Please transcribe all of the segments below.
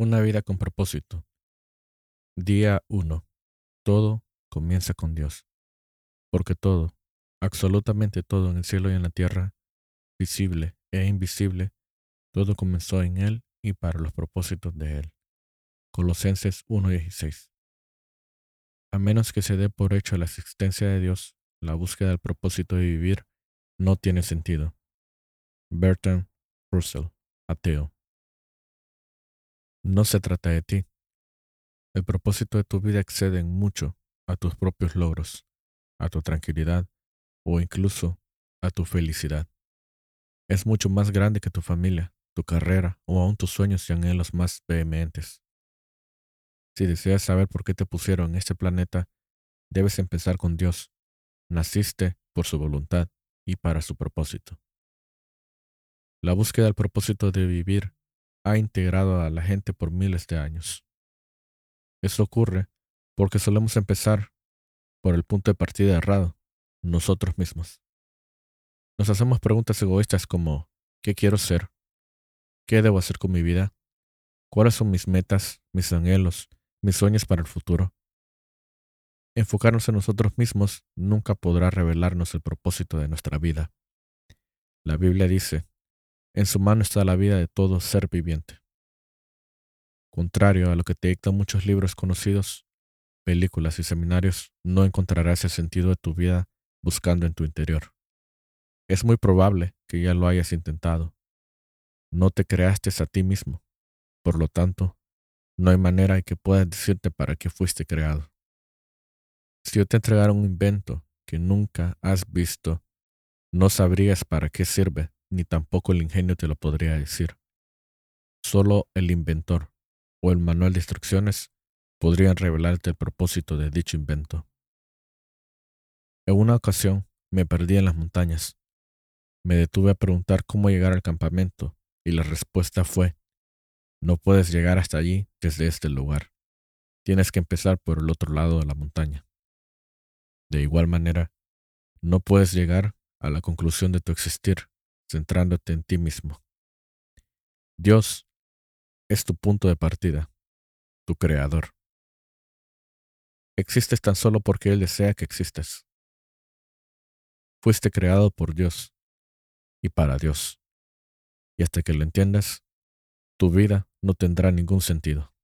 Una vida con propósito. Día 1. Todo comienza con Dios. Porque todo, absolutamente todo en el cielo y en la tierra, visible e invisible, todo comenzó en Él y para los propósitos de Él. Colosenses 1.16. A menos que se dé por hecho la existencia de Dios, la búsqueda del propósito de vivir no tiene sentido. Bertrand Russell, ateo. No se trata de ti. El propósito de tu vida excede en mucho a tus propios logros, a tu tranquilidad o incluso a tu felicidad. Es mucho más grande que tu familia, tu carrera o aún tus sueños y anhelos más vehementes. Si deseas saber por qué te pusieron en este planeta, debes empezar con Dios. Naciste por su voluntad y para su propósito. La búsqueda del propósito de vivir ha integrado a la gente por miles de años. Eso ocurre porque solemos empezar por el punto de partida errado, nosotros mismos. Nos hacemos preguntas egoístas como ¿qué quiero ser? ¿Qué debo hacer con mi vida? ¿Cuáles son mis metas, mis anhelos, mis sueños para el futuro? Enfocarnos en nosotros mismos nunca podrá revelarnos el propósito de nuestra vida. La Biblia dice, en su mano está la vida de todo ser viviente. Contrario a lo que te dictan muchos libros conocidos, películas y seminarios, no encontrarás el sentido de tu vida buscando en tu interior. Es muy probable que ya lo hayas intentado. No te creaste a ti mismo. Por lo tanto, no hay manera de que puedas decirte para qué fuiste creado. Si yo te entregara un invento que nunca has visto, no sabrías para qué sirve ni tampoco el ingenio te lo podría decir. Solo el inventor o el manual de instrucciones podrían revelarte el propósito de dicho invento. En una ocasión me perdí en las montañas. Me detuve a preguntar cómo llegar al campamento y la respuesta fue, no puedes llegar hasta allí desde este lugar. Tienes que empezar por el otro lado de la montaña. De igual manera, no puedes llegar a la conclusión de tu existir centrándote en ti mismo. Dios es tu punto de partida, tu creador. Existes tan solo porque Él desea que existas. Fuiste creado por Dios y para Dios. Y hasta que lo entiendas, tu vida no tendrá ningún sentido.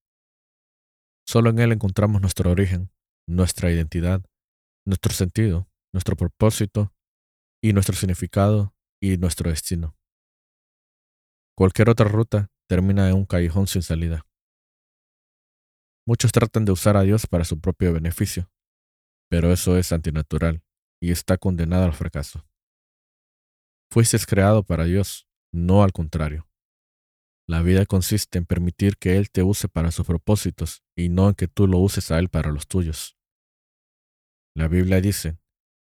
Solo en Él encontramos nuestro origen, nuestra identidad, nuestro sentido, nuestro propósito y nuestro significado y nuestro destino. Cualquier otra ruta termina en un callejón sin salida. Muchos tratan de usar a Dios para su propio beneficio, pero eso es antinatural y está condenado al fracaso. Fuiste creado para Dios, no al contrario. La vida consiste en permitir que Él te use para sus propósitos y no en que tú lo uses a Él para los tuyos. La Biblia dice,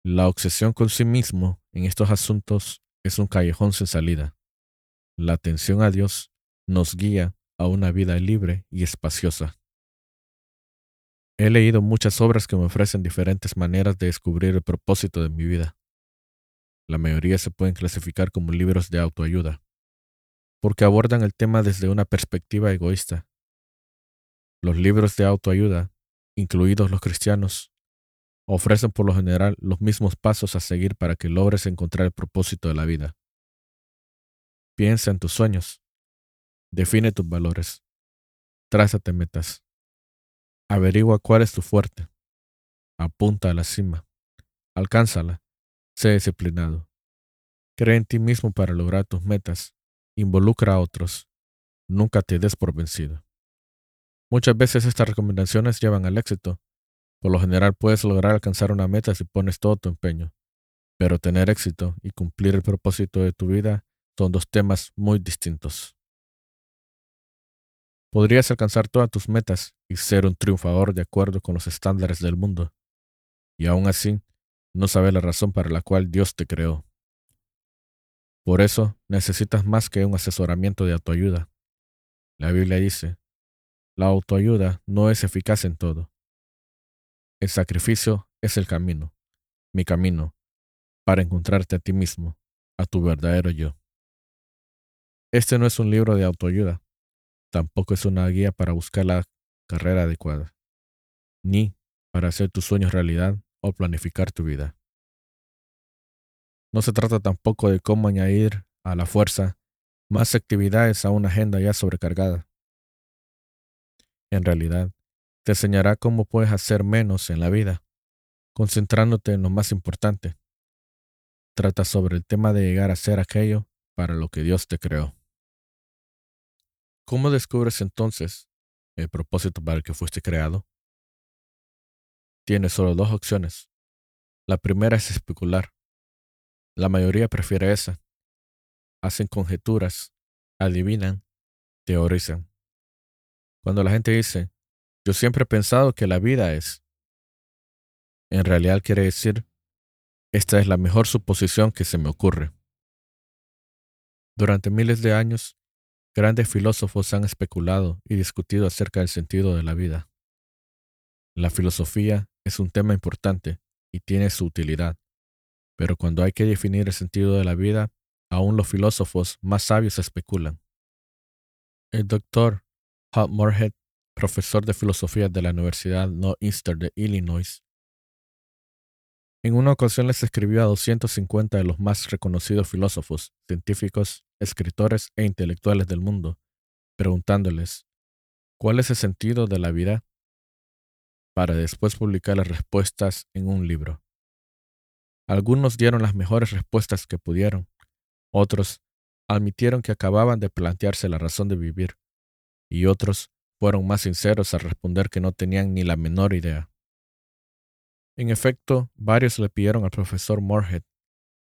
la obsesión con sí mismo en estos asuntos es un callejón sin salida. La atención a Dios nos guía a una vida libre y espaciosa. He leído muchas obras que me ofrecen diferentes maneras de descubrir el propósito de mi vida. La mayoría se pueden clasificar como libros de autoayuda, porque abordan el tema desde una perspectiva egoísta. Los libros de autoayuda, incluidos los cristianos, ofrecen por lo general los mismos pasos a seguir para que logres encontrar el propósito de la vida. Piensa en tus sueños. Define tus valores. Trázate metas. Averigua cuál es tu fuerte. Apunta a la cima. Alcánzala. Sé disciplinado. Cree en ti mismo para lograr tus metas. Involucra a otros. Nunca te des por vencido. Muchas veces estas recomendaciones llevan al éxito, por lo general puedes lograr alcanzar una meta si pones todo tu empeño, pero tener éxito y cumplir el propósito de tu vida son dos temas muy distintos. Podrías alcanzar todas tus metas y ser un triunfador de acuerdo con los estándares del mundo, y aún así no sabes la razón para la cual Dios te creó. Por eso necesitas más que un asesoramiento de autoayuda. La Biblia dice, la autoayuda no es eficaz en todo, el sacrificio es el camino, mi camino, para encontrarte a ti mismo, a tu verdadero yo. Este no es un libro de autoayuda, tampoco es una guía para buscar la carrera adecuada, ni para hacer tus sueños realidad o planificar tu vida. No se trata tampoco de cómo añadir a la fuerza más actividades a una agenda ya sobrecargada. En realidad, te enseñará cómo puedes hacer menos en la vida, concentrándote en lo más importante. Trata sobre el tema de llegar a ser aquello para lo que Dios te creó. ¿Cómo descubres entonces el propósito para el que fuiste creado? Tienes solo dos opciones. La primera es especular. La mayoría prefiere esa. Hacen conjeturas, adivinan, teorizan. Cuando la gente dice, yo siempre he pensado que la vida es, en realidad quiere decir, esta es la mejor suposición que se me ocurre. Durante miles de años, grandes filósofos han especulado y discutido acerca del sentido de la vida. La filosofía es un tema importante y tiene su utilidad, pero cuando hay que definir el sentido de la vida, aún los filósofos más sabios especulan. El doctor Hal Moorhead, profesor de filosofía de la Universidad Northeastern de Illinois, en una ocasión les escribió a 250 de los más reconocidos filósofos, científicos, escritores e intelectuales del mundo, preguntándoles, ¿cuál es el sentido de la vida? para después publicar las respuestas en un libro. Algunos dieron las mejores respuestas que pudieron, otros admitieron que acababan de plantearse la razón de vivir, y otros fueron más sinceros al responder que no tenían ni la menor idea. En efecto, varios le pidieron al profesor Moorhead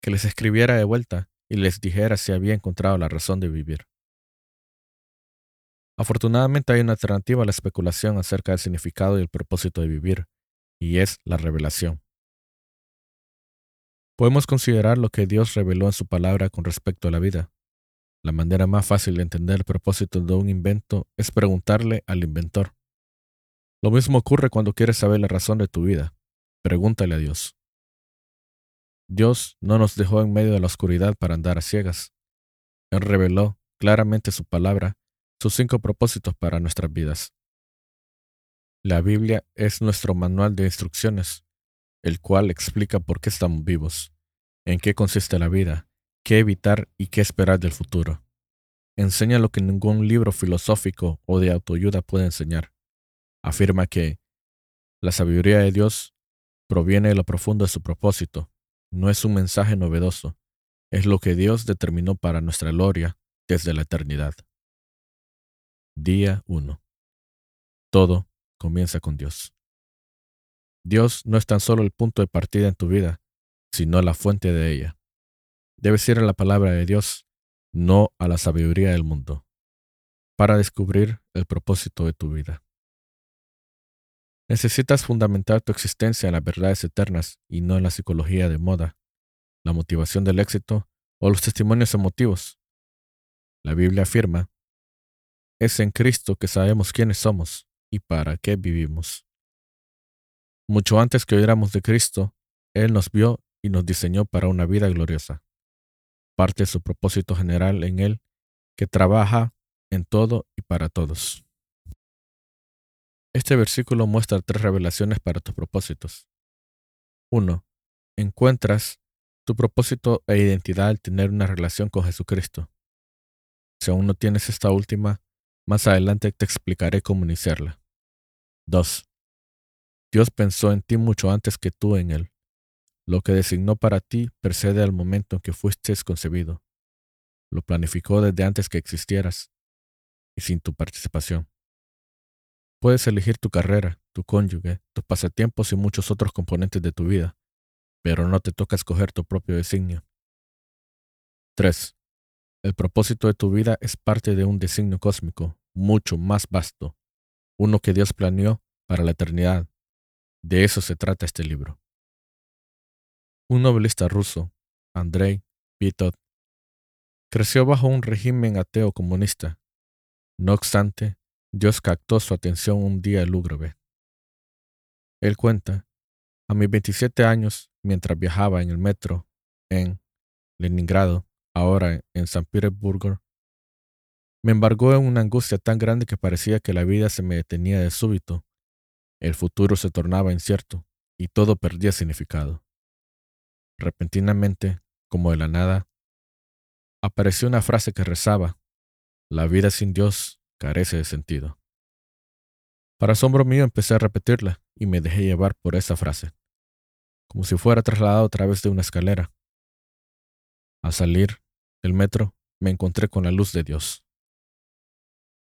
que les escribiera de vuelta y les dijera si había encontrado la razón de vivir. Afortunadamente hay una alternativa a la especulación acerca del significado y el propósito de vivir, y es la revelación. Podemos considerar lo que Dios reveló en su palabra con respecto a la vida. La manera más fácil de entender el propósito de un invento es preguntarle al inventor. Lo mismo ocurre cuando quieres saber la razón de tu vida. Pregúntale a Dios. Dios no nos dejó en medio de la oscuridad para andar a ciegas. Él reveló claramente su palabra sus cinco propósitos para nuestras vidas. La Biblia es nuestro manual de instrucciones, el cual explica por qué estamos vivos, en qué consiste la vida, qué evitar y qué esperar del futuro. Enseña lo que ningún libro filosófico o de autoayuda puede enseñar. Afirma que la sabiduría de Dios proviene de lo profundo de su propósito, no es un mensaje novedoso, es lo que Dios determinó para nuestra gloria desde la eternidad. Día 1. Todo comienza con Dios. Dios no es tan solo el punto de partida en tu vida, sino la fuente de ella. Debes ir a la palabra de Dios, no a la sabiduría del mundo, para descubrir el propósito de tu vida. Necesitas fundamentar tu existencia en las verdades eternas y no en la psicología de moda, la motivación del éxito o los testimonios emotivos. La Biblia afirma es en Cristo que sabemos quiénes somos y para qué vivimos. Mucho antes que oyéramos de Cristo, Él nos vio y nos diseñó para una vida gloriosa. Parte de su propósito general en Él, que trabaja en todo y para todos. Este versículo muestra tres revelaciones para tus propósitos. 1. Encuentras tu propósito e identidad al tener una relación con Jesucristo. Si aún no tienes esta última, más adelante te explicaré cómo iniciarla. 2. Dios pensó en ti mucho antes que tú en Él. Lo que designó para ti precede al momento en que fuiste concebido. Lo planificó desde antes que existieras y sin tu participación. Puedes elegir tu carrera, tu cónyuge, tus pasatiempos y muchos otros componentes de tu vida, pero no te toca escoger tu propio designio. 3. El propósito de tu vida es parte de un designio cósmico, mucho más vasto, uno que Dios planeó para la eternidad. De eso se trata este libro. Un novelista ruso, Andrei Vitov, creció bajo un régimen ateo comunista. No obstante, Dios captó su atención un día lúgubre. Él cuenta, a mis 27 años, mientras viajaba en el metro en Leningrado, ahora en San Petersburgo, Me embargó en una angustia tan grande que parecía que la vida se me detenía de súbito. El futuro se tornaba incierto y todo perdía significado. Repentinamente, como de la nada, apareció una frase que rezaba, La vida sin Dios carece de sentido. Para asombro mío empecé a repetirla y me dejé llevar por esa frase, como si fuera trasladado a través de una escalera. Al salir del metro me encontré con la luz de Dios.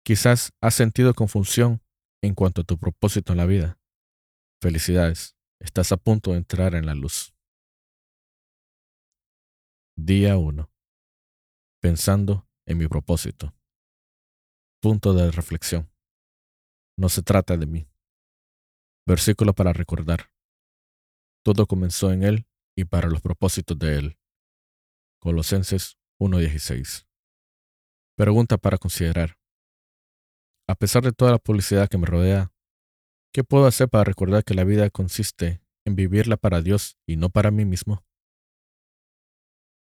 Quizás has sentido confusión en cuanto a tu propósito en la vida. Felicidades, estás a punto de entrar en la luz. Día 1. Pensando en mi propósito. Punto de reflexión. No se trata de mí. Versículo para recordar. Todo comenzó en Él y para los propósitos de Él. Colosenses 1.16. Pregunta para considerar. A pesar de toda la publicidad que me rodea, ¿qué puedo hacer para recordar que la vida consiste en vivirla para Dios y no para mí mismo?